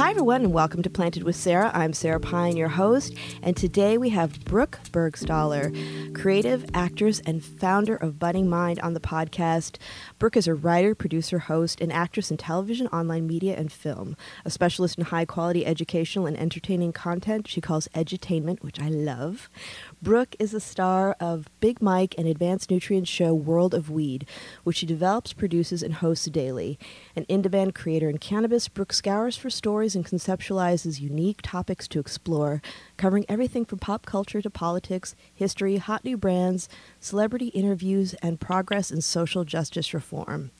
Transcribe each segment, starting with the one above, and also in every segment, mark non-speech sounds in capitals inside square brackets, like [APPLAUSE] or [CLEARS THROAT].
Hi, everyone, and welcome to Planted with Sara. I'm Sara Pine, your host, and today we have Brooke Burghstahler, creative actress and founder of Budding Mind on the podcast. Brooke is a writer, producer, host, and actress in television, online media, and film. A specialist in high quality educational and entertaining content she calls edutainment, which I love. Brooke is a star of Big Mike and Advanced Nutrients show World of Weed, which she develops, produces, and hosts daily. An in demand creator in cannabis, Brooke scours for stories and conceptualizes unique topics to explore, covering everything from pop culture to politics, history, hot new brands, celebrity interviews, and progress in social justice reform.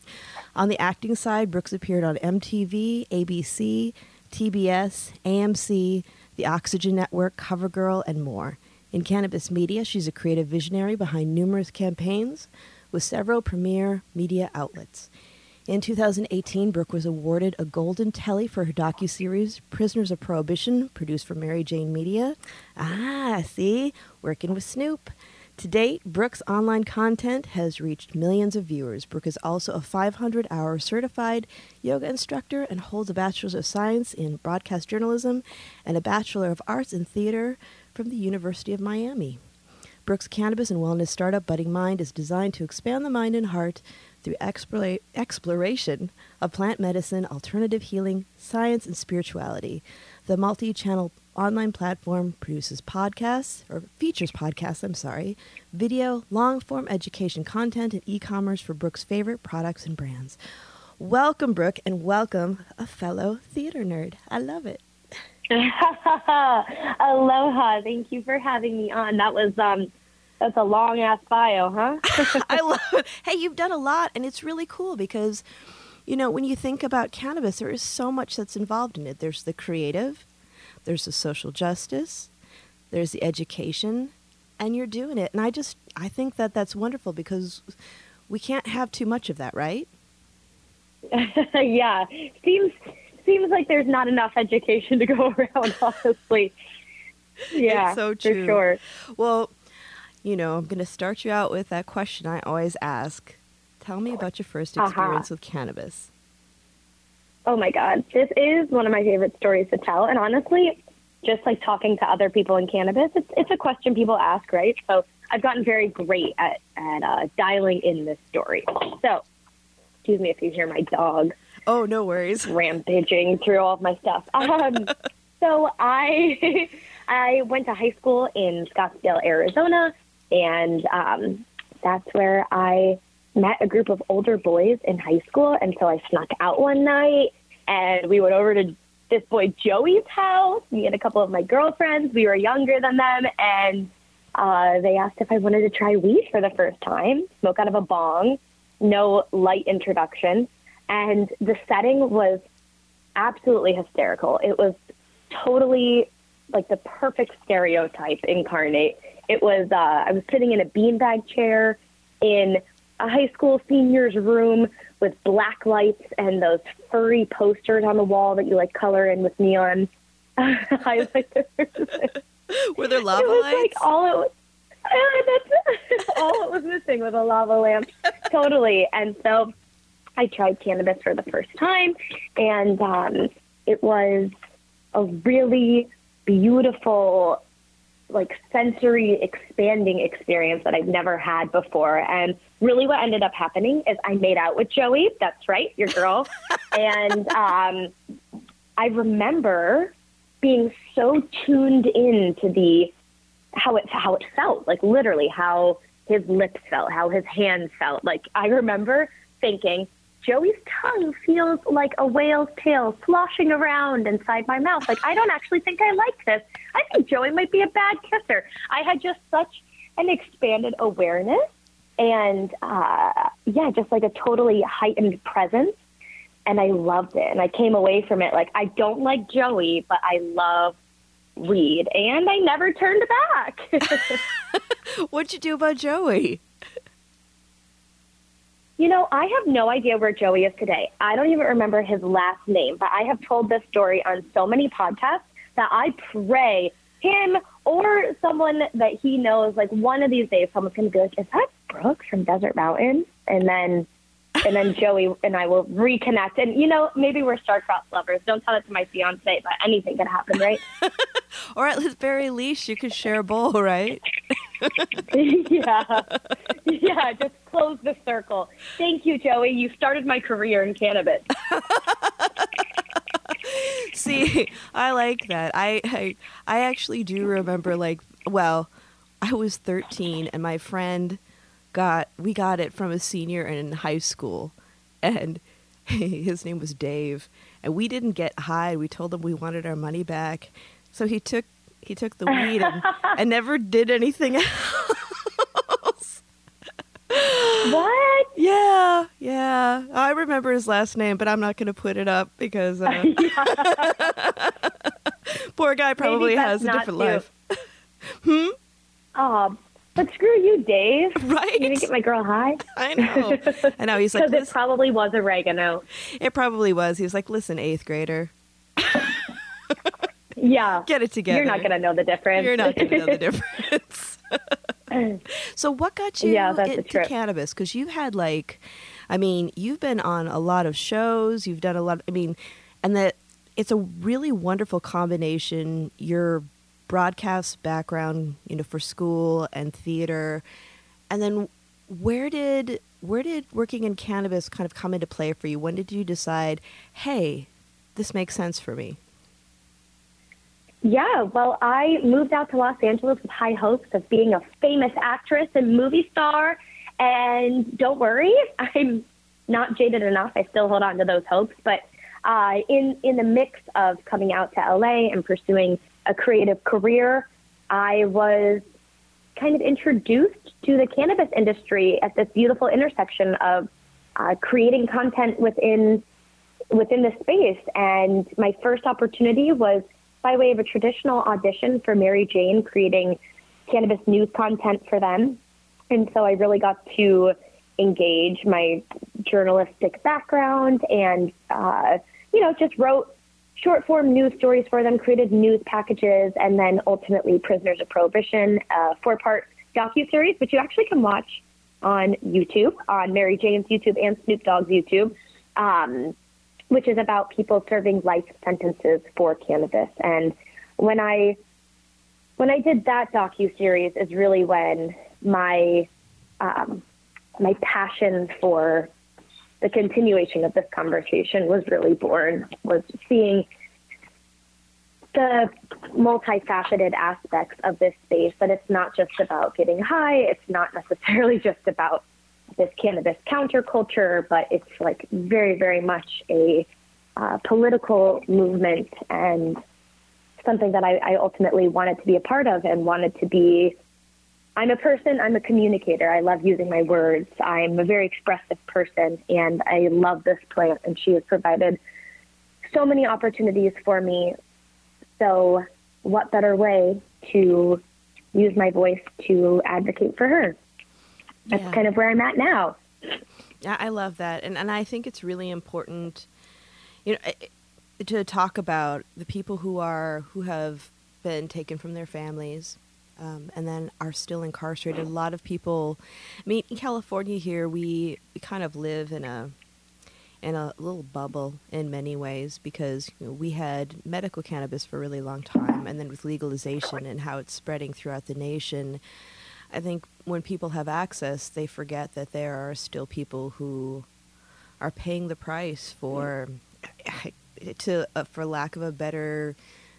On the acting side, Brooks appeared on MTV, ABC, TBS, AMC, The Oxygen Network, CoverGirl, and more. In cannabis media, she's a creative visionary behind numerous campaigns with several premier media outlets. In 2018, Brooke was awarded a Golden Telly for her docuseries Prisoners of Prohibition, produced for Merry Jane Media. Ah, see, working with Snoop. To date, Brooke's online content has reached millions of viewers. Brooke is also a 500 hour certified yoga instructor and holds a Bachelor's of Science in Broadcast Journalism and a Bachelor of Arts in Theater from the University of Miami. Brooks Cannabis and Wellness startup Budding Mind is designed to expand the mind and heart through explora- exploration of plant medicine, alternative healing, science, and spirituality. The multi channel online platform produces podcasts, or features podcasts, I'm sorry, video, long form education content, and e commerce for Brooks' favorite products and brands. Welcome, Brooke, and welcome, a fellow theater nerd. I love it. [LAUGHS] Aloha. Thank you for having me on. That was um that's a long ass bio, huh? [LAUGHS] I love it. Hey, you've done a lot and it's really cool because you know, when you think about cannabis, there is so much that's involved in it. There's the creative, there's the social justice, there's the education, and you're doing it. And I just I think that that's wonderful because we can't have too much of that, right? [LAUGHS] yeah. Seems seems like there's not enough education to go [LAUGHS] around, honestly. Yeah, it's so true. For sure. Well, you know, I'm going to start you out with that question I always ask. Tell me about your first Uh-huh. experience with cannabis. Oh my God. This is one of my favorite stories to tell. And honestly, just like talking to other people in cannabis, it's, it's a question people ask, right? So I've gotten very great at, at uh, dialing in this story. So, excuse me if you hear my dog Oh, no worries. rampaging through all of my stuff. [LAUGHS] Um, so I [LAUGHS] I went to high school in Scottsdale, Arizona, and um, that's where I met a group of older boys in high school. And so I snuck out one night, and we went over to this boy Joey's house. Me and a couple of my girlfriends. We were younger than them, and uh, they asked if I wanted to try weed for the first time, smoke out of a bong, no light introduction and the setting was absolutely hysterical. It was totally like the perfect stereotype incarnate. It was uh, I was sitting in a beanbag chair in a high school senior's room with black lights and those furry posters on the wall that you like color in with neon [LAUGHS] highlighters. [LAUGHS] Were there lava it was lights? like all it was. Uh, that's all it was missing was a lava lamp, [LAUGHS] totally. And so I tried cannabis for the first time, and um, it was a really beautiful, like sensory expanding experience that I've never had before. And really, what ended up happening is I made out with Joey. That's right, your girl. [LAUGHS] and um, I remember being so tuned in to the how it how it felt, like literally how his lips felt, how his hands felt. Like I remember thinking, Joey's tongue feels like a whale's tail sloshing around inside my mouth. Like I don't actually think I like this. I think Joey might be a bad kisser. I had just such an expanded awareness and uh, yeah, just like a totally heightened presence. And I loved it. And I came away from it like I don't like Joey, but I love weed, and I never turned back. [LAUGHS] [LAUGHS] What'd you do about Joey? You know, I have no idea where Joey is today. I don't even remember his last name, but I have told this story on so many podcasts that I pray him or someone that he knows, like one of these days, someone's going to be like, is that Brooke from Desert Mountain? And then and then Joey and I will reconnect. And you know, maybe we're star-crossed lovers. Don't tell it to my fiance, but anything can happen, right? [LAUGHS] or at the very least, you could share a bowl, right? [LAUGHS] [LAUGHS] yeah, yeah. Just close the circle. Thank you, Joey. You started my career in cannabis. See, I like that. I, I I actually do remember like well, I was 13 and my friend got we got it from a senior in high school and [LAUGHS] his name was Dave and we didn't get high. We told him we wanted our money back. So he took he took the weed and, [LAUGHS] and never did anything [LAUGHS] else. What? Yeah, yeah. I remember his last name, but I'm not going to put it up because uh, poor guy probably has a different life. hmm. Oh, but screw you, Dave. Right? [LAUGHS] You didn't get my girl high. I know. I know. He's like, [LAUGHS] because it probably was oregano. It probably was. He was like, listen, eighth grader. [LAUGHS] yeah. Get it together. You're not going to know the difference. You're not going to know the difference. so, what got you yeah, that's into cannabis? Because you've had like, I mean, you've been on a lot of shows. You've done a lot. I mean, and that it's a really wonderful combination. Your broadcast background, you know, for school and theater, and then where did where did working in cannabis kind of come into play for you? When did you decide, hey, this makes sense for me? Yeah, well, I moved out to Los Angeles with high hopes of being a famous actress and movie star. And don't worry, [LAUGHS] I'm not jaded enough. I still hold on to those hopes. But uh, in in the mix of coming out to LA and pursuing a creative career, I was kind of introduced to the cannabis industry at this beautiful intersection of uh, creating content within within the space. And my first opportunity was by way of a traditional audition for Merry Jane, creating cannabis news content for them. And so I really got to engage my journalistic background and, uh, you know, just wrote short form news stories for them, created news packages, and then ultimately Prisoners of Prohibition, a four part docu series, which you actually can watch on YouTube, on Merry Jane's YouTube and Snoop Dogg's YouTube. Um, which is about people serving life sentences for cannabis. And when I when I did that docu series is really when my um, my passion for the continuation of this conversation was really born. Was seeing the multifaceted aspects of this space. That it's not just about getting high. It's not necessarily [LAUGHS] just about this cannabis counterculture, but it's like very, very much a uh, political movement and something that I, I ultimately wanted to be a part of and wanted to be. I'm a person, I'm a communicator. I love using my words. I'm a very expressive person, and I love this plant, and she has provided so many opportunities for me. So, what better way to use my voice to advocate for her? That's yeah. kind of where I'm at now. Yeah, I love that, and and I think it's really important, you know, eh, eh, to talk about the people who are who have been taken from their families, um, and then are still incarcerated. A lot of people, I mean, in California here, we, we kind of live in a in a little bubble in many ways because you know, we had medical cannabis for a really long time, and then with legalization and how it's spreading throughout the nation I think when people have access, they forget that there are still people who are paying the price for, to uh, for lack of a better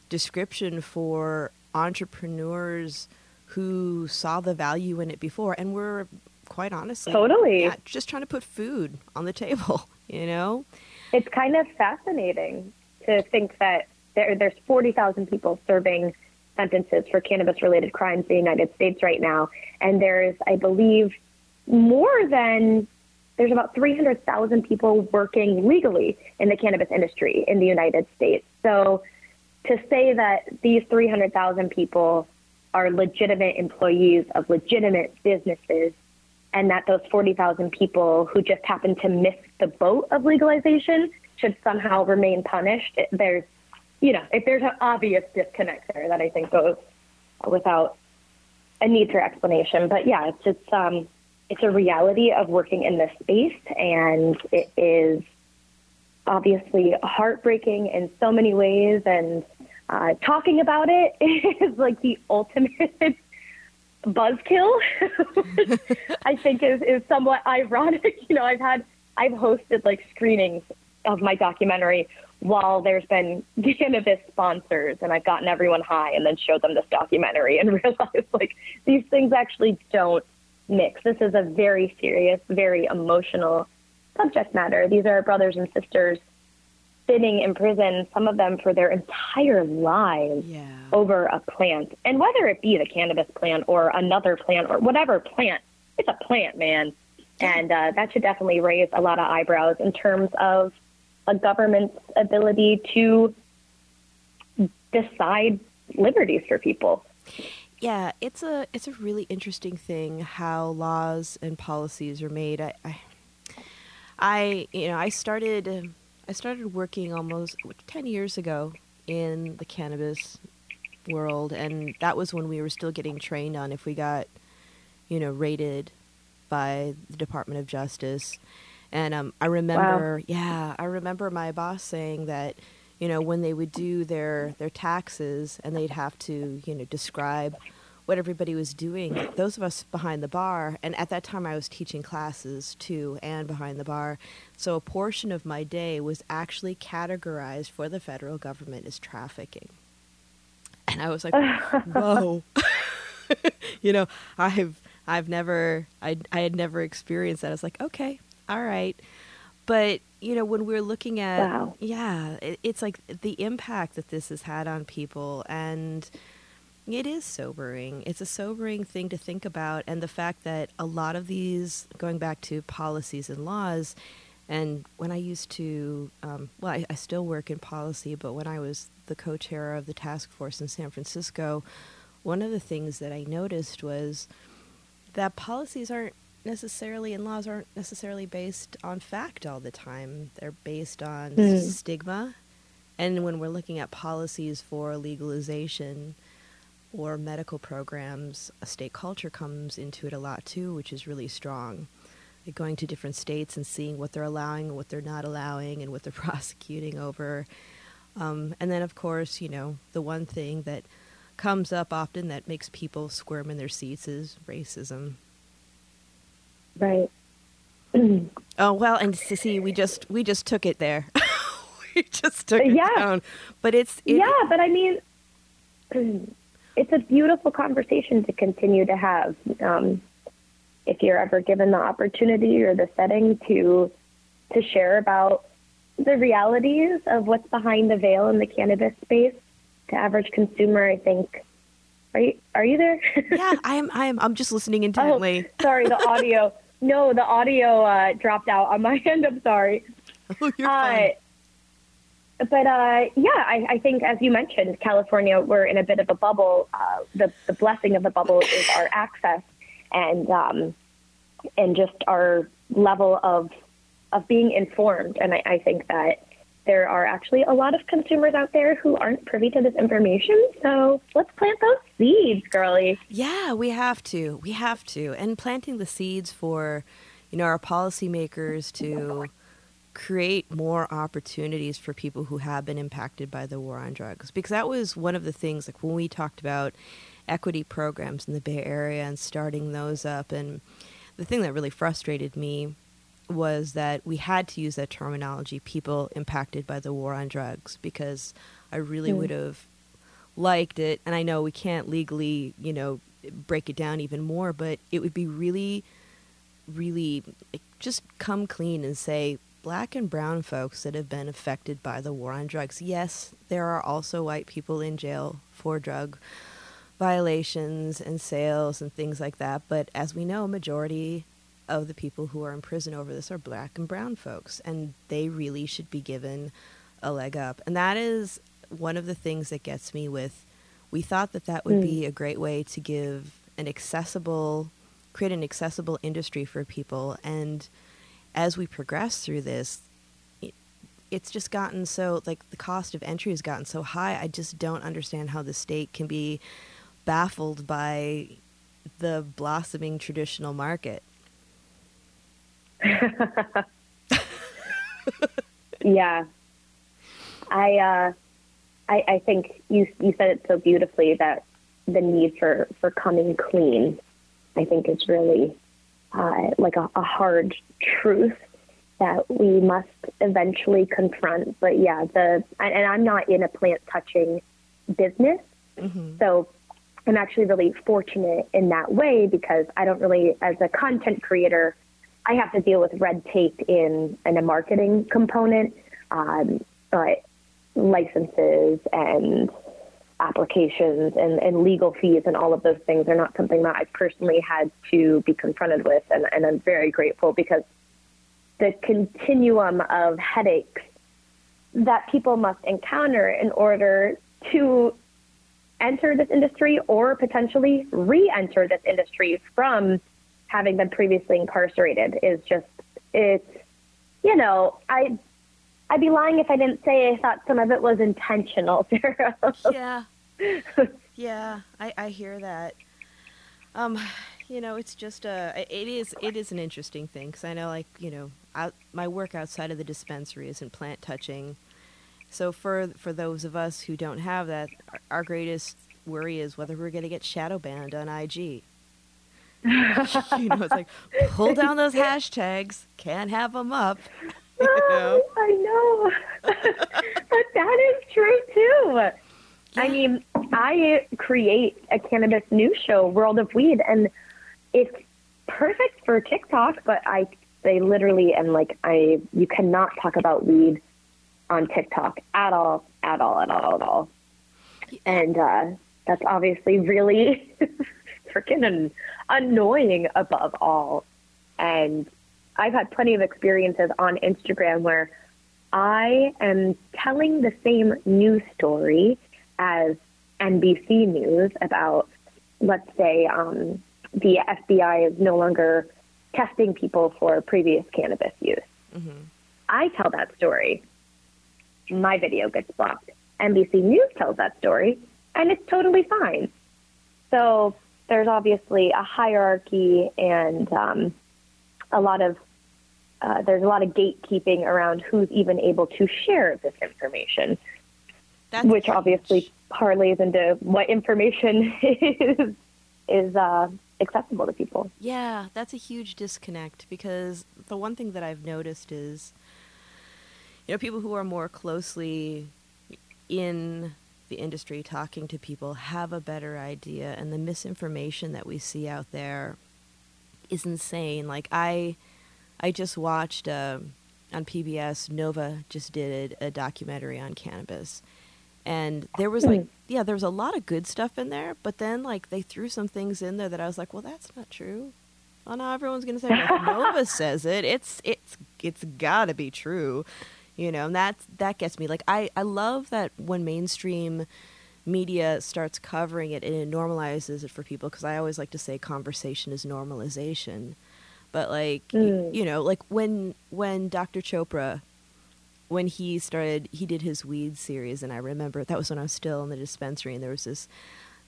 description, for entrepreneurs who saw the value in it before and were quite honestly totally yeah, just trying to put food on the [LAUGHS] table. You know, it's kind of fascinating to think that there, there's forty thousand people serving sentences for cannabis related crimes in the United States right now. And there's, I believe, more than there's about 300,000 people working legally in the cannabis industry in the United States. So to say that these 300,000 people are legitimate employees of legitimate businesses and that those 40,000 people who just happen to miss the boat of legalization should somehow remain punished, there's you know, if there's an obvious disconnect there that I think goes without a need for explanation. But yeah, it's it's um, it's a reality of working in this space, and it is obviously heartbreaking in so many ways. And uh, talking about it [LAUGHS] is like the ultimate [LAUGHS] buzzkill. [LAUGHS] I think is is somewhat ironic. You know, I've had I've hosted like screenings of my documentary while there's been cannabis sponsors and I've gotten everyone high and then showed them this documentary and realized like these things actually don't mix. This is a very serious, very emotional subject matter. These are brothers and sisters sitting in prison, some of them for their entire lives Yeah. over a plant. And whether it be the cannabis plant or another plant or whatever plant, it's a plant, man. And uh, that should definitely raise a lot of eyebrows in terms of a government's ability to decide liberties for people. Yeah, it's a it's a really interesting thing how laws and policies are made. I, I, I you know, I started I started working almost ten years ago in the cannabis world, and that was when we were still getting trained on if we got, you know, raided by the Department of Justice. And um, I remember, yeah, I remember my boss saying that, you know, when they would do their their taxes and they'd have to, you know, describe what everybody was doing. Those of us behind the bar, and at that time I was teaching classes too, and behind the bar. So a portion of my day was actually categorized for the federal government as trafficking. And I was like, [LAUGHS] whoa. [LAUGHS] you know, I've I've never I I had never experienced that. I was like, okay, all right. But you know, when we're looking at Wow. yeah, it, it's like the impact that this has had on people and it is sobering. It's a sobering thing to think about, and the fact that a lot of these, going back to policies and laws, and when I used to, um, well, I, I still work in policy, but when I was the co chair of the task force in San Francisco, one of the things that I noticed was that policies aren't necessarily and laws aren't necessarily based on fact all the time. They're based on Hmm. stigma. And when we're looking at policies for legalization or medical programs, a state culture comes into it a lot too, which is really strong. Like going to different states and seeing what they're allowing and what they're not allowing and what they're [LAUGHS] prosecuting over. Um, and then, of course, you know, the one thing that comes up often that makes people squirm in their seats is racism. Right. [CLEARS THROAT] Oh well, and see, we just we just took it there. [LAUGHS] we just took it Yeah. down. But it's it, yeah, but I mean, [CLEARS THROAT] it's a beautiful conversation to continue to have. Um, if you're ever given the opportunity or the setting to to share about the realities of what's behind the veil in the cannabis space to average consumer, I think. Are you are you there? [LAUGHS] yeah, I am. I am. I'm just listening intently. oh, sorry, the audio. No, the audio uh, dropped out on my [LAUGHS] end. I'm sorry. [LAUGHS] Oh, you're Uh, fine. But uh, yeah, I, I think as you mentioned, California, we're in a bit of a bubble. Uh, the the blessing of the bubble is our access and um, and just our level of of being informed. And I, I think that there are actually a lot of consumers out there who aren't privy to this information. So let's plant those seeds, girly. Yeah, we have to. We have to. And planting the seeds for, you know, our policymakers to create more opportunities for people who have been impacted by the war on drugs. Because that was one of the things, like when we talked about equity programs in the Bay Area and starting those up. And the thing that really frustrated me was that we had to use that terminology, people impacted by the war on drugs, because I really Mm. would have liked it. And I know we can't legally, you know, break it down even more, but it would be really, really like, just come clean and say black and brown folks that have been affected by the war on drugs. Yes, there are also white people in jail for drug violations and sales and things like that, but as we know, majority of the people who are in prison over this are black and brown folks, and they really should be given a leg up. And that is one of the things that gets me with we thought that that would Mm. be a great way to give an accessible create an accessible industry for people and as we progress through this it, it's just gotten so like the cost of entry has gotten so high i just don't understand how the state can be baffled by the blossoming traditional market [LAUGHS] yeah. I, uh, I, I think you, you said it so beautifully that the need for, for coming clean, I think is really uh, like a, a hard truth that we must eventually confront. But yeah, the and I'm not in a plant touching business, mm-hmm. so I'm actually really fortunate in that way because I don't really, as a content creator, I have to deal with red tape in in a marketing component, um, but licenses and applications and, and legal fees and all of those things are not something that I personally had to be confronted with, and, and I'm very grateful because the continuum of headaches that people must encounter in order to enter this industry or potentially re-enter this industry from having been previously incarcerated is just it's you know I I'd be lying if I didn't say I thought some of it was intentional. [LAUGHS] yeah, [LAUGHS] yeah, I I hear that. Um, you know, it's just a it is it is an interesting thing because I know like you know out, my work outside of the dispensary isn't plant touching. So for for those of us who don't have that, our greatest worry is whether we're going to get shadow banned on IG. [LAUGHS] you know, it's like pull down those hashtags, can't have them up. [LAUGHS] You know? I know, but that is true too. I mean, I create a cannabis news show, World of Weed, and it's perfect for TikTok, but I they literally and like I you cannot talk about weed on TikTok at all, at all, at all, at all. And uh, that's obviously really [LAUGHS] freaking an- annoying above all. And I've had plenty of experiences on Instagram where I am telling the same news story as NBC News about, let's say, um, the FBI is no longer testing people for previous cannabis use. Mm-hmm. I tell that story. My video gets blocked. NBC News tells that story, and it's totally fine. So there's obviously a hierarchy and um, a lot of uh, there's a lot of gatekeeping around who's even able to share this information, That's which obviously parlays into what information [LAUGHS] is is uh, accessible to people. Yeah, that's a huge disconnect because the one thing that I've noticed is, you know, people who are more closely in the industry talking to people have a better idea, and the misinformation that we see out there is insane. Like I, I just watched uh, on PBS. Nova just did a documentary on cannabis, and there was like yeah there was a lot of good stuff in there but then like they threw some things in there that i was like well that's not true. Oh no everyone's gonna say well, nova [LAUGHS] says it. It's it's it's gotta be true. You know and that that gets me like i i love that when mainstream media starts covering it and it normalizes it for people because i always like to say conversation is normalization. But like mm. you, you know like when when dr chopra when he started, he did his weed series, and I remember that was when I was still in the dispensary, and there was this.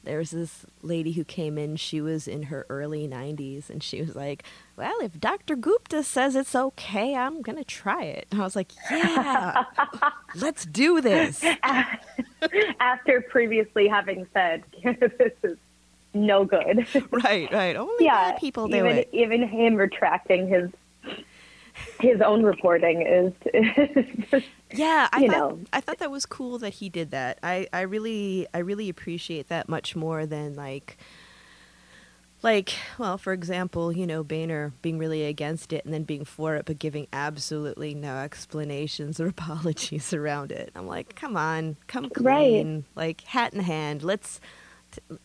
There was this lady who came in. She was in her early 90s, and she was like, "Well, if Dr. Gupta says it's okay, I'm gonna try it." And I was like, "Yeah, [LAUGHS] let's do this." [LAUGHS] After previously having said, [LAUGHS] "This is no good." right, right. Only yeah, bad people do even, it. Even him retracting his his own reporting is, [LAUGHS] just, yeah I thought, know. I thought that was cool that he did that. I, I really I really appreciate that much more than like like well for example you know Boehner being really against it and then being for it but giving absolutely no explanations or [LAUGHS] apologies around it. I'm like come on come clean right. like hat in hand. Let's t-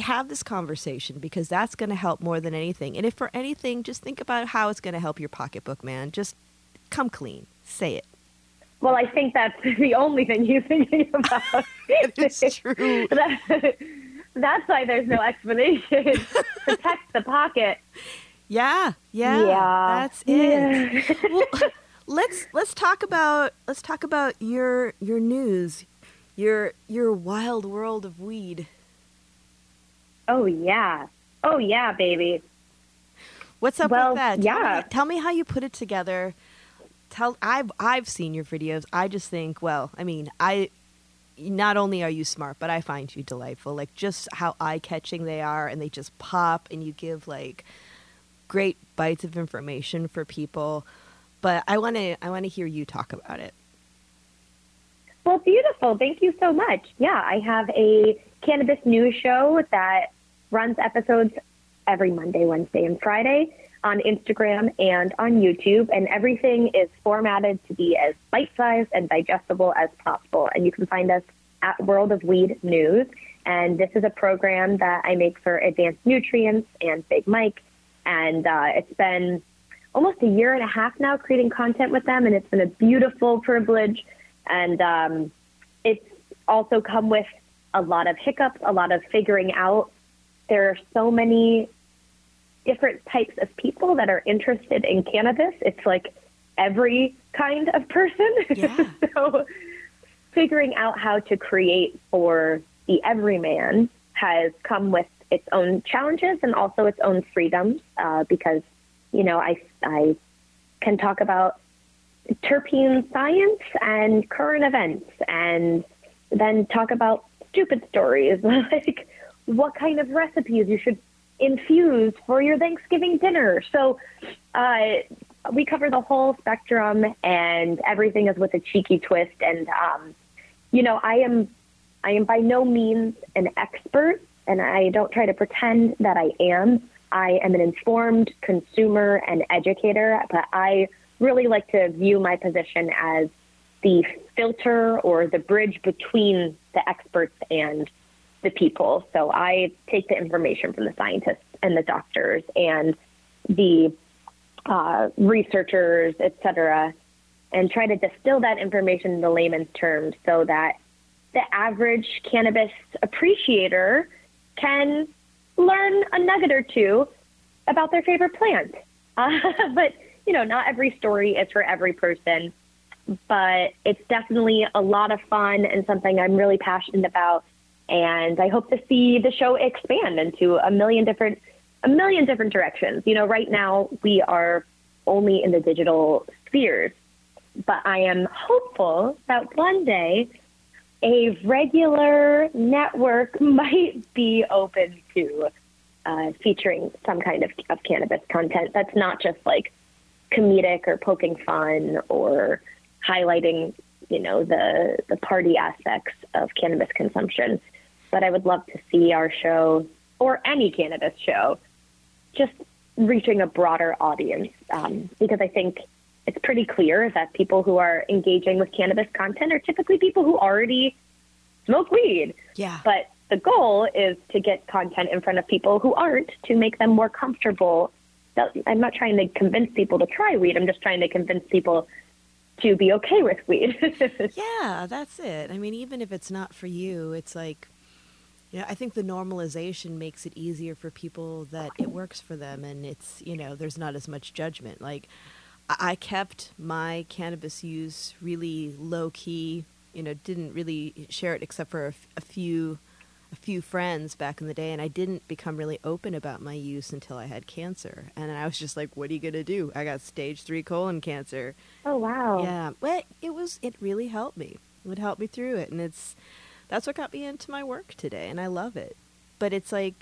have this conversation because that's going to help more than anything. And if for anything, just think about how it's going to help your pocketbook, man. Just come clean. Say it. Well, I think that's [LAUGHS] the only thing you're thinking [LAUGHS] about. [LAUGHS] it's true. that, that's why there's no explanation. Protect the pocket. Yeah, yeah, yeah. That's it. Yeah. well, let's let's talk about let's talk about your your news, your your wild world of weed. Oh yeah. Oh yeah, baby. What's up Well, with that? Tell yeah. me, tell me how you put it together. Tell I've I've seen your videos. I just think, well, I mean, I not only are you smart, but I find you delightful. Like just how eye catching they are, and they just pop, and you give like great bites of information for people. But I want to I want to hear you talk about it. Well, beautiful. Thank you so much. Yeah, I have a cannabis news show that runs episodes every Monday, Wednesday, and Friday on Instagram and on YouTube, and everything is formatted to be as bite sized and digestible as possible. And you can find us at World of Weed News. And this is a program that I make for Advanced Nutrients and Big Mike. And uh, it's been almost a year and a half now creating content with them, and it's been a beautiful privilege. And um, it's also come with a lot of hiccups, a lot of figuring out. There are so many different types of people that are interested in cannabis. It's like every kind of person. [LAUGHS] Yeah. so figuring out how to create for the everyman has come with its own challenges and also its own freedoms uh, because, you know, I, I can talk about terpene science and current events and then talk about stupid stories [LAUGHS] like what kind of recipes you should infuse for your Thanksgiving dinner. So uh, we cover the whole spectrum and everything is with a cheeky twist. And, um, you know, I am, I am by no means an expert and I don't try to pretend that I am. I am an informed consumer and educator, but I really like to view my position as the filter or the bridge between the experts and the people. So I take the information from the scientists and the doctors and the uh, researchers, et cetera, and try to distill that information into layman's terms so that the average cannabis appreciator can learn a nugget or two about their favorite plant. [LAUGHS] Uh, but, you know, not every story is for every person, but it's definitely a lot of fun and something I'm really passionate about. And I hope to see the show expand into a million different a million different directions. You know, right now we are only in the digital spheres, but I am hopeful that one day a regular network [LAUGHS] might be open to uh, featuring some kind of, of cannabis content that's not just like comedic or poking fun or highlighting, you know, the the party aspects of cannabis consumption. But I would love to see our show or any cannabis show just reaching a broader audience um, because I think it's pretty clear that people who are engaging with cannabis content are typically people who already smoke weed. Yeah. But the goal is to get content in front of people who aren't to make them more comfortable. I'm not trying to convince people to try weed. I'm just trying to convince people to be okay with weed. [LAUGHS] Yeah, that's it. I mean, even if it's not for you, it's like, you know, I think the normalization makes it easier for people that it works for them, and it's, you know, there's not as much judgment. Like, I kept my cannabis use really low key. You know, didn't really share it except for a, f- a few, a few friends back in the day, and I didn't become really open about my use until I had cancer. And I was just like, "What are you gonna do? I got stage three colon cancer." oh wow. Yeah, but it was it really helped me. It helped me through it, and it's that's what got me into my work today, and I love it. But it's like,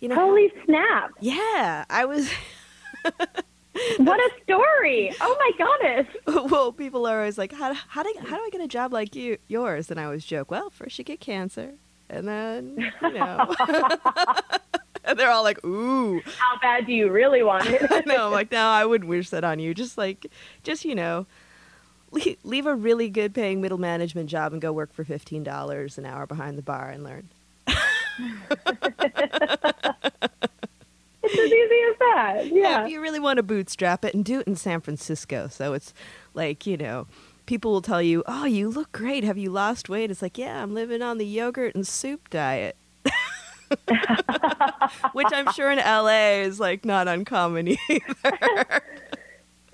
you know, Holy snap. yeah, I was. [LAUGHS] What a story. Oh my goodness. [LAUGHS] well, people are always like, how how do how do I get a job like you yours? And I always joke, well, first you get cancer, and then you [LAUGHS] know, [LAUGHS] and they're all like, ooh. How bad do you really want it? [LAUGHS] no. I'm like, no, I wouldn't wish that on you. Just like, just you know, leave, a really good paying middle management job and go work for fifteen dollars an hour behind the bar and learn. It's as easy as that. Yeah. if you really want to bootstrap it and do it in San Francisco, so it's like you know. People will tell you, "Oh, you look great. Have you lost weight?" It's like, "Yeah, I'm living on the yogurt and soup diet." [LAUGHS] Which I'm sure in LA is like not uncommon [LAUGHS] either.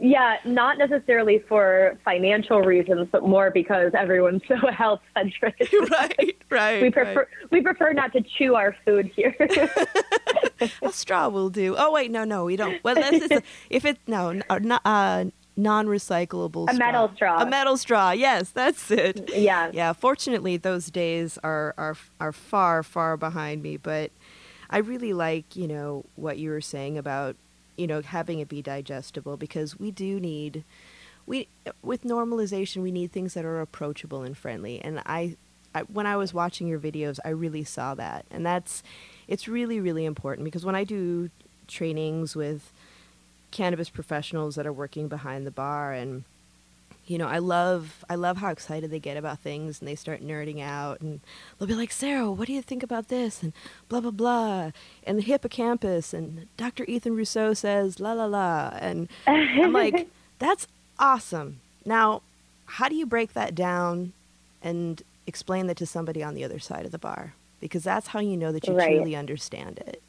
Yeah, not necessarily for financial reasons, but more because everyone's so [LAUGHS] health centric. right, right. we prefer we prefer not to chew our food here. a straw will do. Oh wait, no, no, we don't. Well, just a, if it no, uh, not, uh, non-recyclable. A metal straw. A metal straw. Yes, that's it. Yeah. Yeah. Fortunately, those days are are are far far behind me. But I really like you know what you were saying about you know having it be digestible because we do need we with normalization we need things that are approachable and friendly and I, I when i was watching your videos i really saw that and that's it's really really important because when i do trainings with cannabis professionals that are working behind the bar and you know i love i love how excited they get about things and they start nerding out and they'll be like sarah what do you think about this? and blah blah blah and the hippocampus and dr ethan russo says la la la and i'm like [LAUGHS] that's awesome. Now how do you break that down and explain that to somebody on the other side of the bar? Because that's how you know that you Right. truly understand it.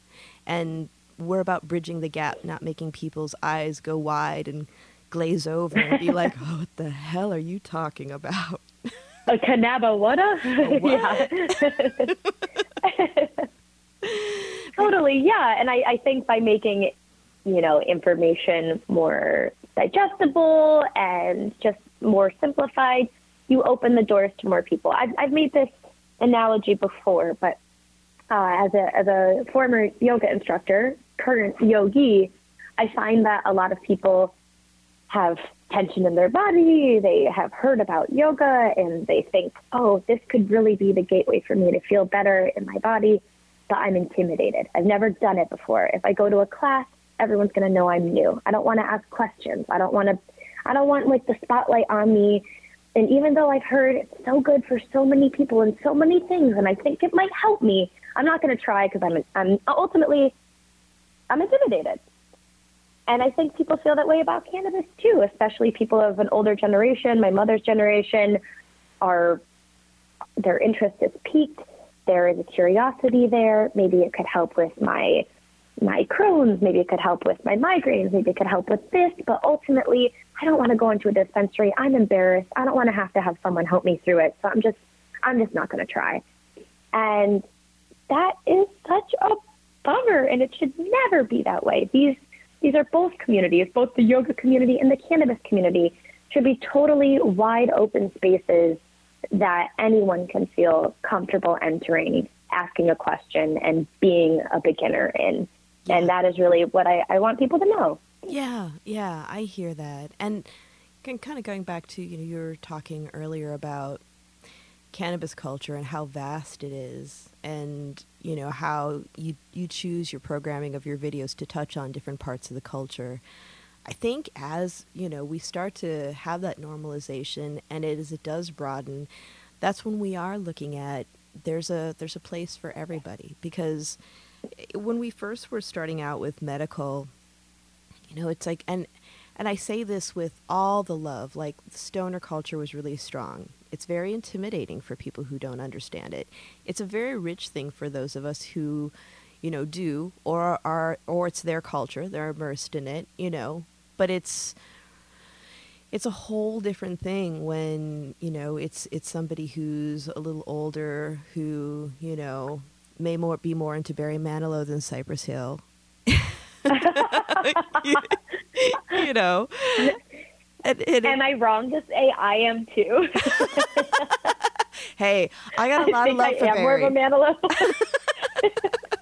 And we're about bridging the gap not making people's eyes go wide and glaze over and be like [LAUGHS] oh what the hell are you talking about A canaba wada? what? [LAUGHS] [LAUGHS] totally, yeah. And I, I think by making, you know, information more digestible and just more simplified, you open the doors to more people. I've, I've made this analogy before, but uh, as a as a former yoga instructor, current yogi, I find that a lot of people have tension in their body. They have heard about yoga and they think, oh, this could really be the gateway for me to feel better in my body. But I'm intimidated. I've never done it before. If I go to a class, everyone's going to know I'm new. I don't want to ask questions. I don't want to. I don't want like the spotlight on me. And even though I've heard it's so good for so many people and so many things, and I think it might help me, I'm not going to try because I'm I'm ultimately I'm intimidated. And I think people feel that way about cannabis too, especially people of an older generation. My mother's generation are their interest is piqued. There is a curiosity there. Maybe it could help with my my Crohn's. Maybe it could help with my migraines. Maybe it could help with this. But ultimately, I don't want to go into a dispensary. I'm embarrassed. I don't want to have to have someone help me through it. So I'm just I'm just not going to try. And that is such a bummer, and it should never be that way. These these are both communities, both the yoga community and the cannabis community, should be totally wide open spaces that anyone can feel comfortable entering, asking a question, and being a beginner in. And that is really what I, I want people to know. Yeah, yeah, I hear that. And kind of going back to, you know, you were talking earlier about cannabis culture and how vast it is and, you know, how you you choose your programming of your videos to touch on different parts of the culture. I think as, you know, we start to have that normalization and it, as it does broaden, that's when we are looking at there's a there's a place for everybody because when we first were starting out with medical you know it's like and and i say this with all the love like the stoner culture was really strong it's very intimidating for people who don't understand it. It's a very rich thing for those of us who you know do or are or it's their culture they're immersed in it you know. But it's it's a whole different thing when you know it's it's somebody who's a little older who you know may more be more into Barry Manilow than Cypress Hill. you, [LAUGHS] [LAUGHS] [LAUGHS] you know, and, and Am I wrong to say I am too? [LAUGHS] hey, I got a lot of love I for am more Barry. of a Manilow. [LAUGHS]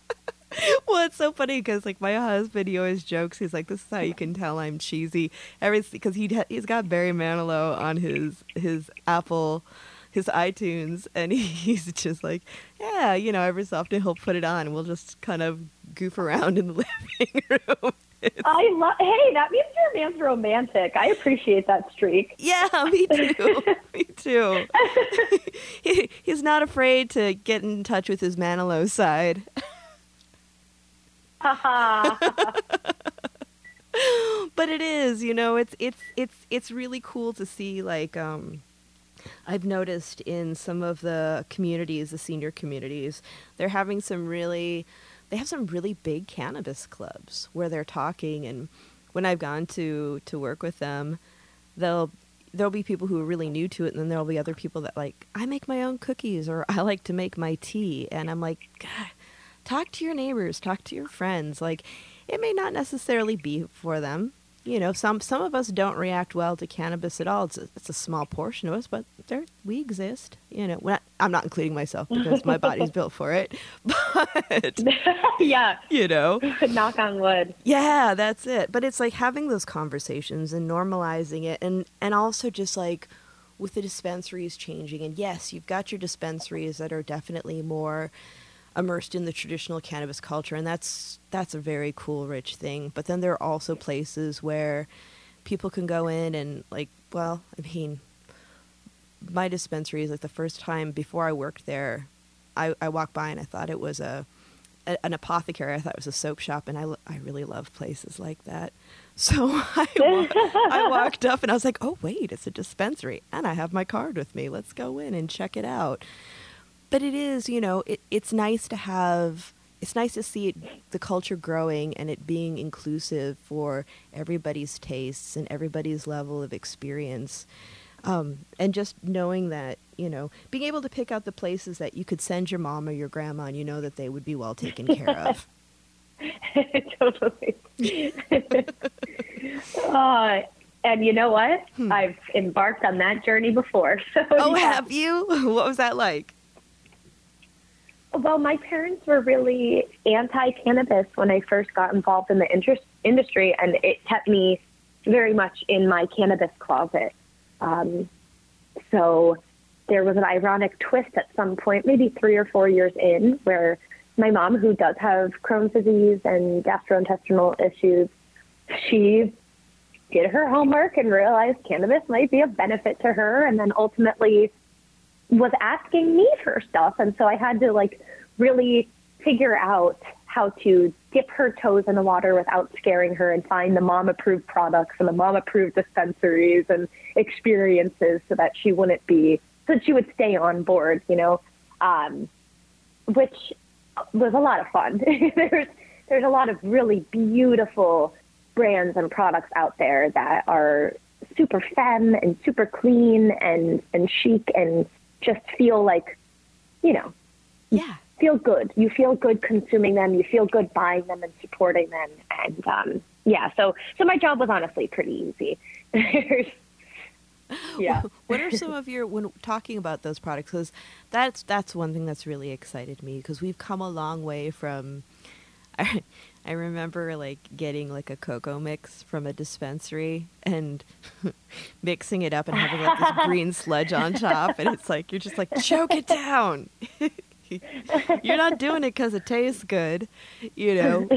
[LAUGHS] well, it's so funny because like my husband, he always jokes. He's like, "This is how you can tell I'm cheesy." Every because he he's got Barry Manilow on his his Apple, his iTunes, and he's just like, "Yeah, you know, every so often he'll put it on, and we'll just kind of goof around in the living room." I love. Hey, that means your man's romantic. I appreciate that streak. yeah, me too. [LAUGHS] me too. [LAUGHS] he, he's not afraid to get in touch with his Manilow side. [LAUGHS] But it is you know it's it's it's it's really cool to see like um I've noticed in some of the communities, the senior communities, they're having some really they have some really big cannabis clubs where they're talking and when I've gone to to work with them, they'll there'll be people who are really new to it and then there'll be other people that like I make my own cookies or I like to make my tea and I'm like God, talk to your neighbors, talk to your friends. Like it may not necessarily be for them. You know, some some of us don't react well to cannabis at all. It's a, it's a small portion of us, but there we exist. You know, not, I'm not including myself because my body's [LAUGHS] built for it. [LAUGHS] But [LAUGHS] yeah, you know, knock on wood. Yeah, that's it. But it's like having those conversations and normalizing it, and and also just like with the dispensaries changing. And yes, you've got your dispensaries that are definitely more immersed in the traditional cannabis culture and that's that's a very cool rich thing. But then there are also places where people can go in and like well i mean my dispensary is like the first time before i worked there i, I walked by and i thought it was a, a an apothecary. I thought it was a soap shop and i, I really love places like that. [LAUGHS] So I, wa- I [LAUGHS] walked up and i was like oh wait it's a dispensary and i have my card with me. Let's go in and check it out but it is, you know, it, it's nice to have. It's nice to see it, the culture growing and it being inclusive for everybody's tastes and everybody's level of experience. Um, and just knowing that, you know, being able to pick out the places that you could send your mom or your grandma and you know that they would be well taken care of. [LAUGHS] totally. [LAUGHS] uh, and you know what? Hmm. I've embarked on that journey before. [LAUGHS] So, oh, yeah. have you? What was that like? Well, my parents were really anti cannabis when I first got involved in the interest, industry, and it kept me very much in my cannabis closet. Um, so there was an ironic twist at some point, maybe three or four years in, where my mom, who does have Crohn's disease and gastrointestinal issues, she did her homework and realized cannabis might be of benefit to her, and then ultimately was asking me for stuff. And so I had to like really figure out how to dip her toes in the water without scaring her and find the mom approved products and the mom approved dispensaries and experiences so that she wouldn't be, so that she would stay on board, you know, um, which was a lot of fun. [LAUGHS] there's, there's a lot of really beautiful brands and products out there that are super femme and super clean and, and chic and just feel like, you know, yeah, feel good. You feel good consuming them. You feel good buying them and supporting them. And um, yeah, so so my job was honestly pretty easy. [LAUGHS] yeah. [LAUGHS] what are some of your when talking about those products? Because that's that's one thing that's really excited me because we've come a long way from. [LAUGHS] I, remember like getting like a cocoa mix from a dispensary and [LAUGHS] mixing it up and having like this green [LAUGHS] sludge on top, and it's like you're just like choke it down. [LAUGHS] you're not doing it because it tastes good, you know.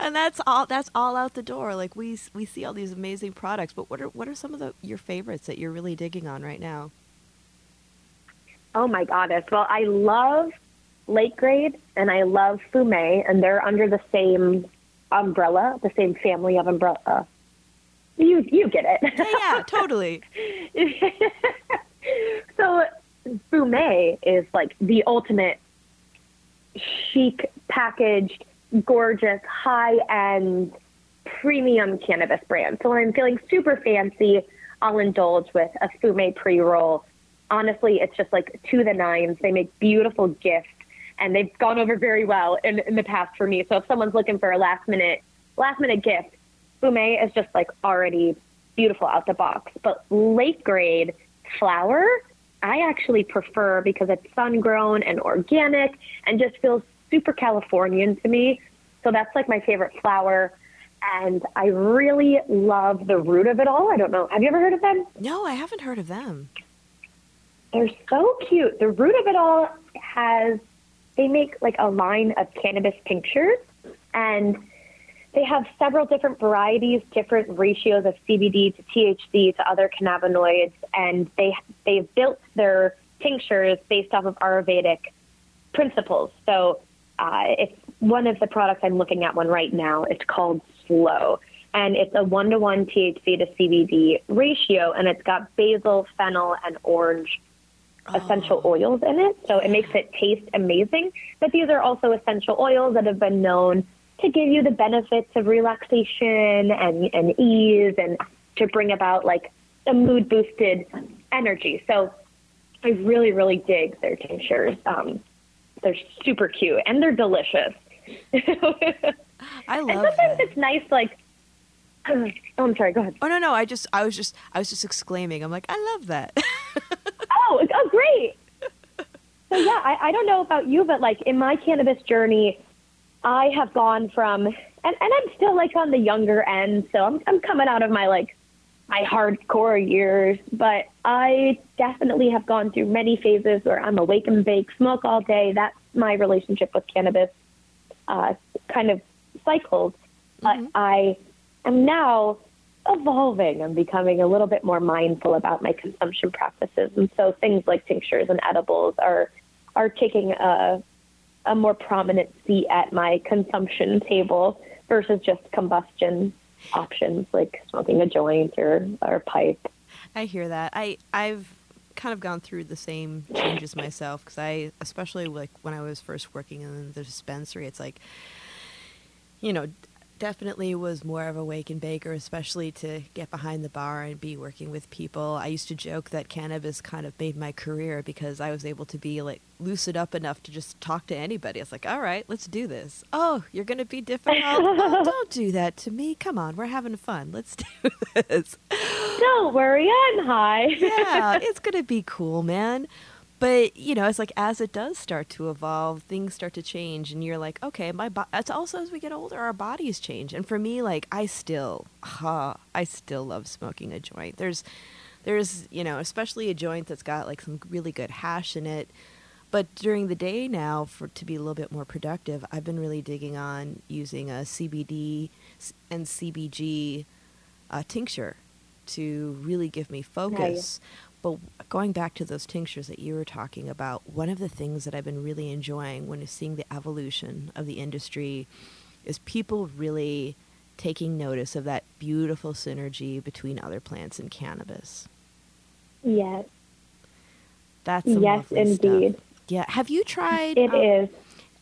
and that's all. That's all out the door. Like we we see all these amazing products, but what are what are some of the your favorites that you're really digging on right now? Oh my goddess! Well, I love Lake Grade and I love Fume, and they're under the same umbrella, the same family of umbrella. You you get it? yeah, yeah [LAUGHS] totally. [LAUGHS] so Fume is like the ultimate chic packaged, gorgeous, high end, premium cannabis brand. So when I'm feeling super fancy, I'll indulge with a Fume pre roll. Honestly, it's just like to the nines. They make beautiful gifts and they've gone over very well in, in the past for me. So if someone's looking for a last minute last minute gift, Fume is just like already beautiful out the box. But late grade flower I actually prefer because it's sun grown and organic and just feels super Californian to me. So that's like my favorite flower. And I really love the root of it all. I don't know. Have you ever heard of them? No, I haven't heard of them. They're so cute. The root of it all has, they make like a line of cannabis tinctures and they have several different varieties, different ratios of CBD to THC to other cannabinoids, and they they've built their tinctures based off of Ayurvedic principles. So, uh, it's one of the products I'm looking at one right now. It's called Slow, and it's a one to one THC to CBD ratio, and it's got basil, fennel, and orange essential oh. oils in it. So it makes it taste amazing. But these are also essential oils that have been known to give you the benefits of relaxation and, and ease and to bring about like a mood boosted energy. So I really, really dig their tinctures. Um, they're super cute and they're delicious. I [LAUGHS] love. and sometimes that. it's nice, like. [CLEARS THROAT] oh, I'm sorry. Go ahead. Oh no, no, I just I was just I was just exclaiming. I'm like, I love that. [LAUGHS] Oh, oh, great. So yeah, I, I don't know about you, but like in my cannabis journey, I have gone from, and, and I'm still like on the younger end, so I'm I'm coming out of my like my hardcore years, but I definitely have gone through many phases where I'm awake and bake, smoke all day. That's my relationship with cannabis, uh, kind of cycles. But I am now evolving. I'm becoming a little bit more mindful about my consumption practices, and so things like tinctures and edibles are are taking a a more prominent seat at my consumption table versus just combustion options like smoking a joint or or a pipe. I hear that. I I've kind of gone through the same changes myself because I, especially like when I was first working in the dispensary, it's like, you know, definitely was more of a wake and baker, especially to get behind the bar and be working with people. I used to joke that cannabis kind of made my career because I was able to be like lucid up enough to just talk to anybody. I was like, all right, let's do this. Oh, you're going to be difficult? [LAUGHS] Oh, don't do that to me. Come on, we're having fun. Let's [LAUGHS] do this. Don't worry, I'm high. yeah, [LAUGHS] it's going to be cool, man. But, you know, it's like as it does start to evolve, things start to change and you're like, okay, my bo-. it's also as we get older our bodies change. And for me like I still huh, I still love smoking a joint. There's there's, you know, especially a joint that's got like some really good hash in it. But during the day now, for to be a little bit more productive, I've been really digging on using a CBD and CBG uh, tincture to really give me focus. But going back to those tinctures that you were talking about, one of the things that I've been really enjoying when seeing the evolution of the industry is people really taking notice of that beautiful synergy between other plants and cannabis. Yes. That's yes, indeed. Stuff. Yeah. Have you tried? It um, is.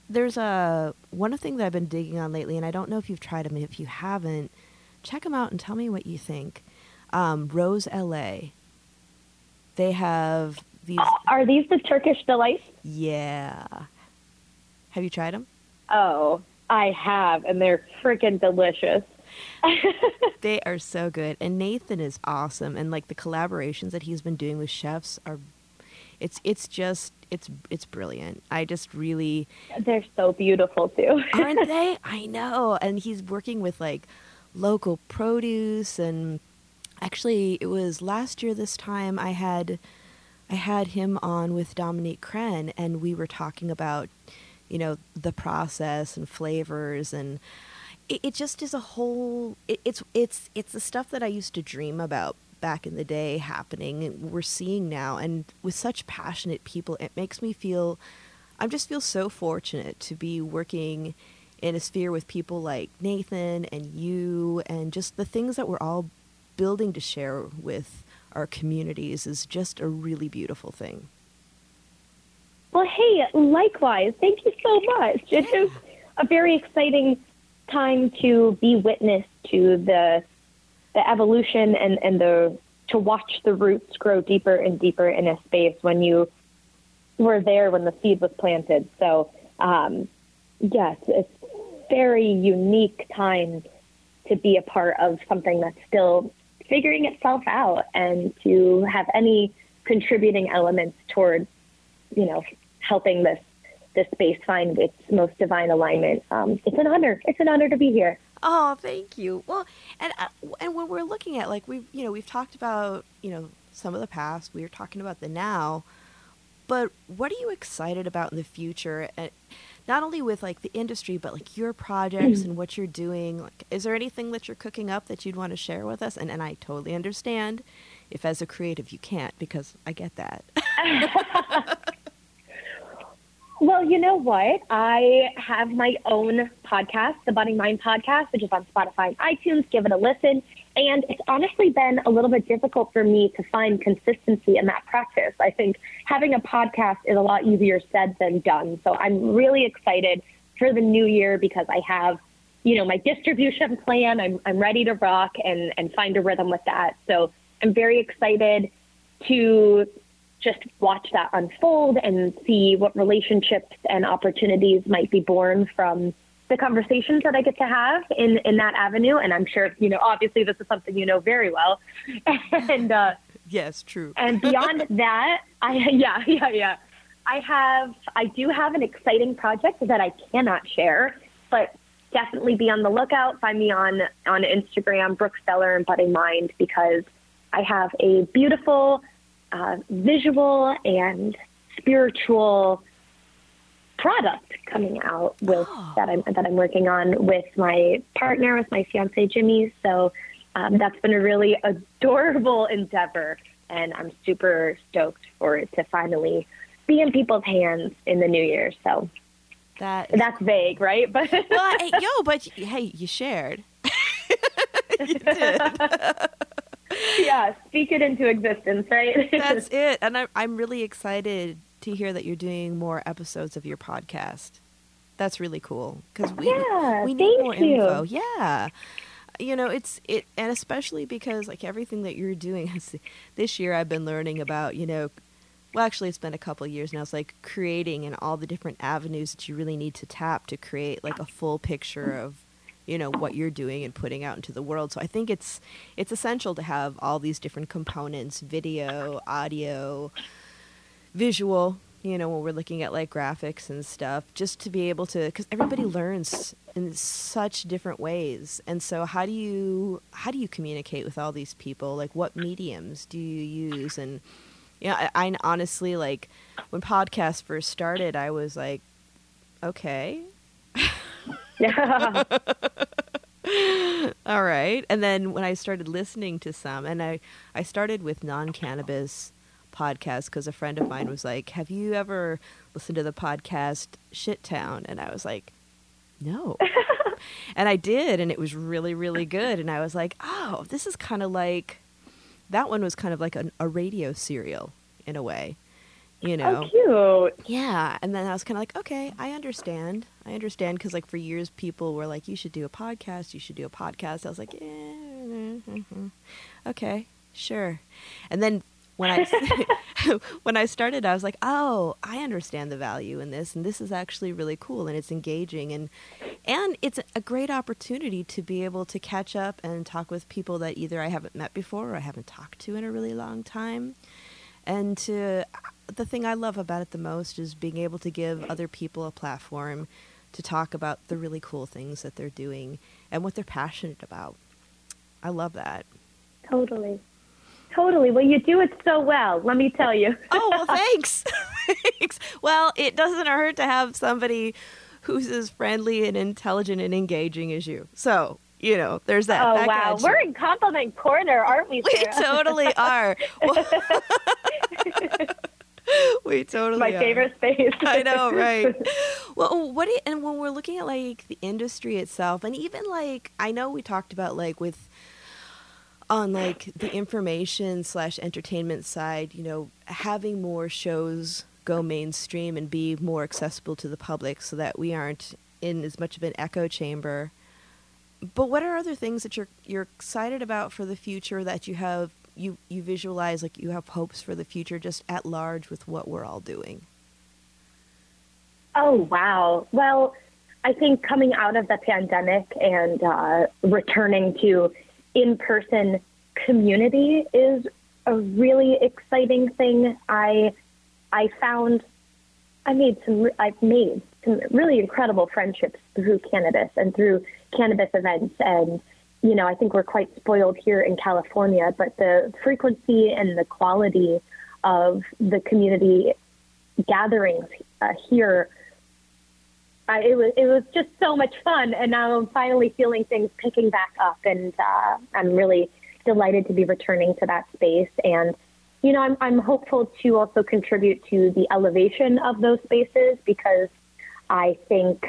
There's a one thing that I've been digging on lately, and I don't know if you've tried them. If you haven't, check them out and tell me what you think. Um, Rose LA. They have these. Are these the Turkish delights? Yeah. Have you tried them? Oh, I have, and they're freaking delicious. [LAUGHS] they are so good, and Nathan is awesome, and like the collaborations that he's been doing with chefs are, it's it's just it's it's brilliant. I just really They're so beautiful too. aren't [LAUGHS] they? I know, and he's working with like local produce and actually it was last year this time I had I had him on with Dominique Crenn and we were talking about you know the process and flavors and it, it just is a whole it, it's it's it's the stuff that I used to dream about back in the day happening and we're seeing now and with such passionate people it makes me feel I just feel so fortunate to be working in a sphere with people like Nathan and you and just the things that we're all building to share with our communities is just a really beautiful thing. Well, hey, likewise. Thank you so much. It is just a very exciting time to be witness to the the evolution and, and the to watch the roots grow deeper and deeper in a space when you were there when the seed was planted. So, um, yes, it's very unique time to be a part of something that's still figuring itself out and to have any contributing elements toward, you know, helping this this space find its most divine alignment. Um, it's an honor. It's an honor to be here. Oh, thank you. Well, and uh, and when we're looking at like we've you know we've talked about you know some of the past. We are talking about the now, but what are you excited about in the future? And not only with like the industry, but like your projects and [CLEARS THROAT] what you're doing. Like, is there anything that you're cooking up that you'd want to share with us? And and I totally understand if as a creative you can't because I get that. [LAUGHS] Well, you know what? I have my own podcast, the Budding Mind Podcast, which is on Spotify and iTunes. Give it a listen. And it's honestly been a little bit difficult for me to find consistency in that practice. I think having a podcast is a lot easier said than done. So I'm really excited for the new year because I have, you know, my distribution plan. I'm, I'm ready to rock and, and find a rhythm with that. So I'm very excited to just watch that unfold and see what relationships and opportunities might be born from the conversations that I get to have in, in that avenue. And I'm sure, you know, obviously this is something you know very well. [LAUGHS] and, uh, yes, true. and beyond [LAUGHS] that, I, [LAUGHS] yeah, yeah, yeah. I have, I do have an exciting project that I cannot share, but definitely be on the lookout. Find me on, on Instagram, Brooke Stellar and Budding Mind, because I have a beautiful, uh, visual and spiritual product coming out with Oh. that I'm that I'm working on with my partner, with my fiance Jimmy. So um, that's been a really adorable endeavor, and I'm super stoked for it to finally be in people's hands in the new year. So That is that's vague, right? But [LAUGHS] well, hey, yo, but hey, you shared. [LAUGHS] you did. [LAUGHS] yeah, speak it into existence, right? That's it. And I'm I'm really excited to hear that you're doing more episodes of your podcast. That's really cool because we Yeah, we need thank more you. info. Yeah. You know, it's it and especially because like everything that you're doing [LAUGHS] is this year I've been learning about, you know, well actually it's been a couple of years now. It's like creating and all the different avenues that you really need to tap to create like a full picture of you know what you're doing and putting out into the world. So I think it's it's essential to have all these different components, video, audio, visual, you know, when we're looking at like graphics and stuff, just to be able to because everybody learns in such different ways. And so how do you how do you communicate with all these people? Like what mediums do you use and yeah, I, I honestly like when podcasts first started, I was like, okay, yeah. [LAUGHS] all right. And then when I started listening to some, and I, I started with non cannabis podcasts because a friend of mine was like, Have you ever listened to the podcast Shit Town? And I was like, No. [LAUGHS] and I did, and it was really, really good. And I was like, Oh, this is kind of like that one was kind of like a, a radio serial in a way, you know? Oh, cute. Yeah, and then I was kind of like, okay, I understand. I understand because like for years people were like, you should do a podcast. You should do a podcast. I was like, yeah, mhm. okay, sure. And then when I [LAUGHS] [LAUGHS] when I started, I was like, oh, I understand the value in this, and this is actually really cool, and it's engaging, and and it's a great opportunity to be able to catch up and talk with people that either I haven't met before or I haven't talked to in a really long time and to the thing I love about it the most is being able to give other people a platform to talk about the really cool things that they're doing and what they're passionate about. I love that. Totally. Totally. Well, you do it so well, let me tell you. [LAUGHS] Oh, well, [LAUGHS] thanks. [LAUGHS] thanks. Well, it doesn't hurt to have somebody who's as friendly and intelligent and engaging as you. So, you know, there's that. Oh, Back wow. We're in compliment corner, aren't we, we totally are. we totally My are. favorite space. I know, right? Well, what do you, and when we're looking at like the industry itself, and even like I know we talked about like with on like the information slash entertainment side, you know, having more shows go mainstream and be more accessible to the public, so that we aren't in as much of an echo chamber. But what are other things that you're you're excited about for the future that you have you you visualize like you have hopes for the future just at large with what we're all doing? Oh, wow. Well, I think coming out of the pandemic and uh, returning to in person community is a really exciting thing. I I found I made some I've made some really incredible friendships through cannabis and through cannabis events and you know I think we're quite spoiled here in California but the frequency and the quality of the community gatherings uh, here I, it was it was just so much fun, and now I'm finally feeling things picking back up, and uh, I'm really delighted to be returning to that space. And you know, I'm I'm hopeful to also contribute to the elevation of those spaces because I think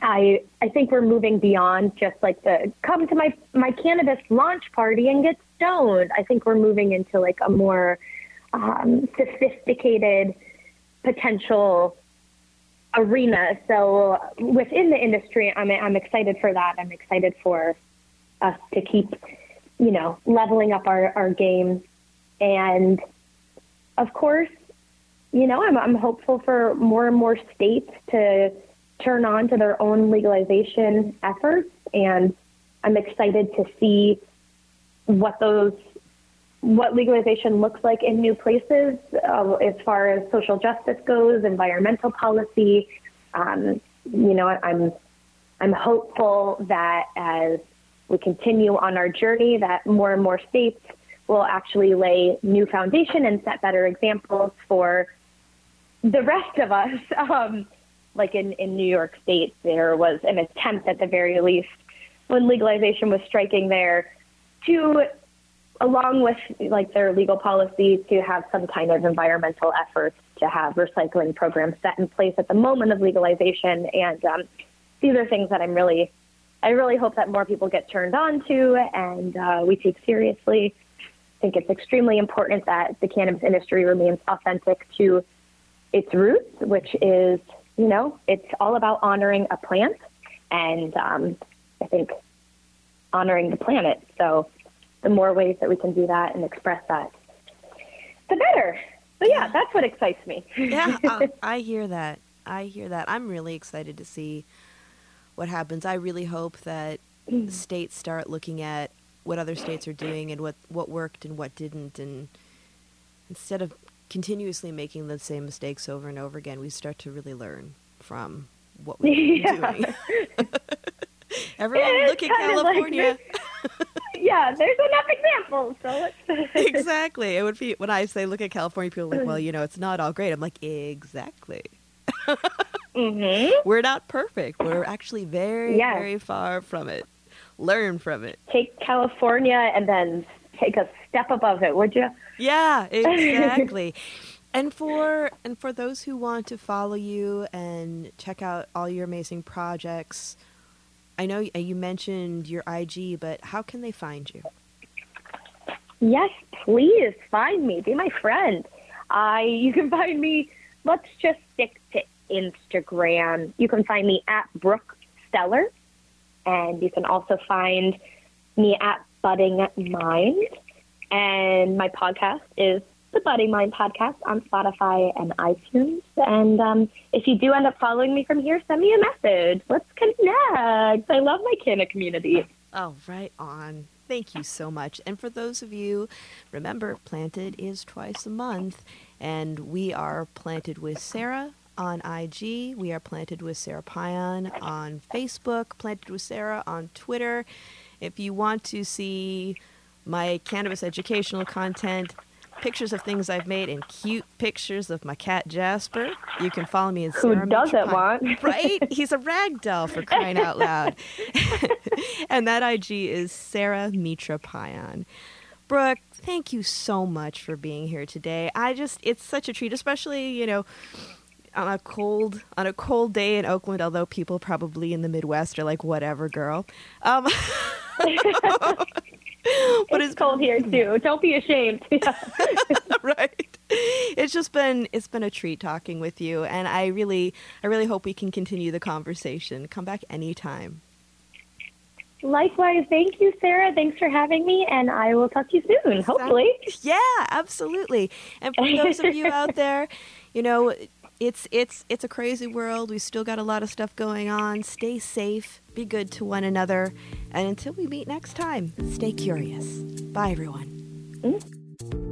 I I think we're moving beyond just like the come to my my cannabis launch party and get stoned. I think we're moving into like a more um, sophisticated potential arena. So within the industry, I'm I'm excited for that. I'm excited for us to keep, you know, leveling up our, our game. And of course, you know, I'm, I'm hopeful for more and more states to turn on to their own legalization efforts. And I'm excited to see what those what legalization looks like in new places uh, as far as social justice goes, environmental policy. Um, you know, I'm I'm hopeful that as we continue on our journey, that more and more states will actually lay new foundation and set better examples for the rest of us. [LAUGHS] Um, like in, in New York State, there was an attempt at the very least when legalization was striking there to, along with like their legal policy, to have some kind of environmental efforts to have recycling programs set in place at the moment of legalization. And um, these are things that I'm really, I really hope that more people get turned on to and uh, we take seriously. I think it's extremely important that the cannabis industry remains authentic to its roots, which is, you know, it's all about honoring a plant and um, I think honoring the planet. So the more ways that we can do that and express that, the better. But yeah, that's what excites me. yeah, [LAUGHS] uh, I hear that. I hear that. I'm really excited to see what happens. I really hope that states start looking at what other states are doing and what, what worked and what didn't and instead of continuously making the same mistakes over and over again, we start to really learn from what we're [LAUGHS] yeah. doing. [LAUGHS] Everyone look at California. Like, yeah, there's enough examples. So [LAUGHS] [LAUGHS] exactly. It would be when I say look at California, people are like, well, you know, it's not all great. I'm like, exactly. mm-hmm. [LAUGHS] We're not perfect. We're actually very, yes. very far from it. Learn from it. Take California and then take a step above it, would you? Yeah, exactly. and for and for those who want to follow you and check out all your amazing projects, I know uh, you mentioned your IG, but how can they find you? Yes, please find me. Be my friend. I [LAUGHS] you can find me. Let's just stick to Instagram. You can find me at Brooke Stellar, and you can also find me at Budding Mind. And my podcast is the Budding Mind podcast on Spotify and iTunes. And um, if you do end up following me from here, send me a message. Let's connect. I love my Canna community. Oh, right on. Thank you so much. And for those of you, remember, Planted is twice a month, and we are Planted with Sara on IG. We are Planted with Sara Payan on Facebook, Planted with Sara on Twitter. If you want to see my cannabis educational content, pictures of things I've made, and cute pictures of my cat Jasper. You can follow me in Sara Who doesn't want? [LAUGHS] Right? He's a rag doll for crying out loud. [LAUGHS] and that IG is Sara Mitra Payan. Brooke, thank you so much for being here today. I just it's such a treat, especially, you know, on a cold on a cold day in Oakland, although people probably in the Midwest are like, whatever, girl. Um, [LAUGHS] [LAUGHS] but it's, it's cold here too. [LAUGHS] Don't be ashamed. [LAUGHS] right. It's just been it's been a treat talking with you, and I really I really hope we can continue the conversation. Come back anytime. Likewise, thank you, Sara. Thanks for having me, and I will talk to you soon. Hopefully. Yeah, absolutely. And for those of you out there, you know, it's it's it's a crazy world. We still got a lot of stuff going on. Stay safe, be good to one another, and until we meet next time, stay curious. Bye everyone. Mm-hmm.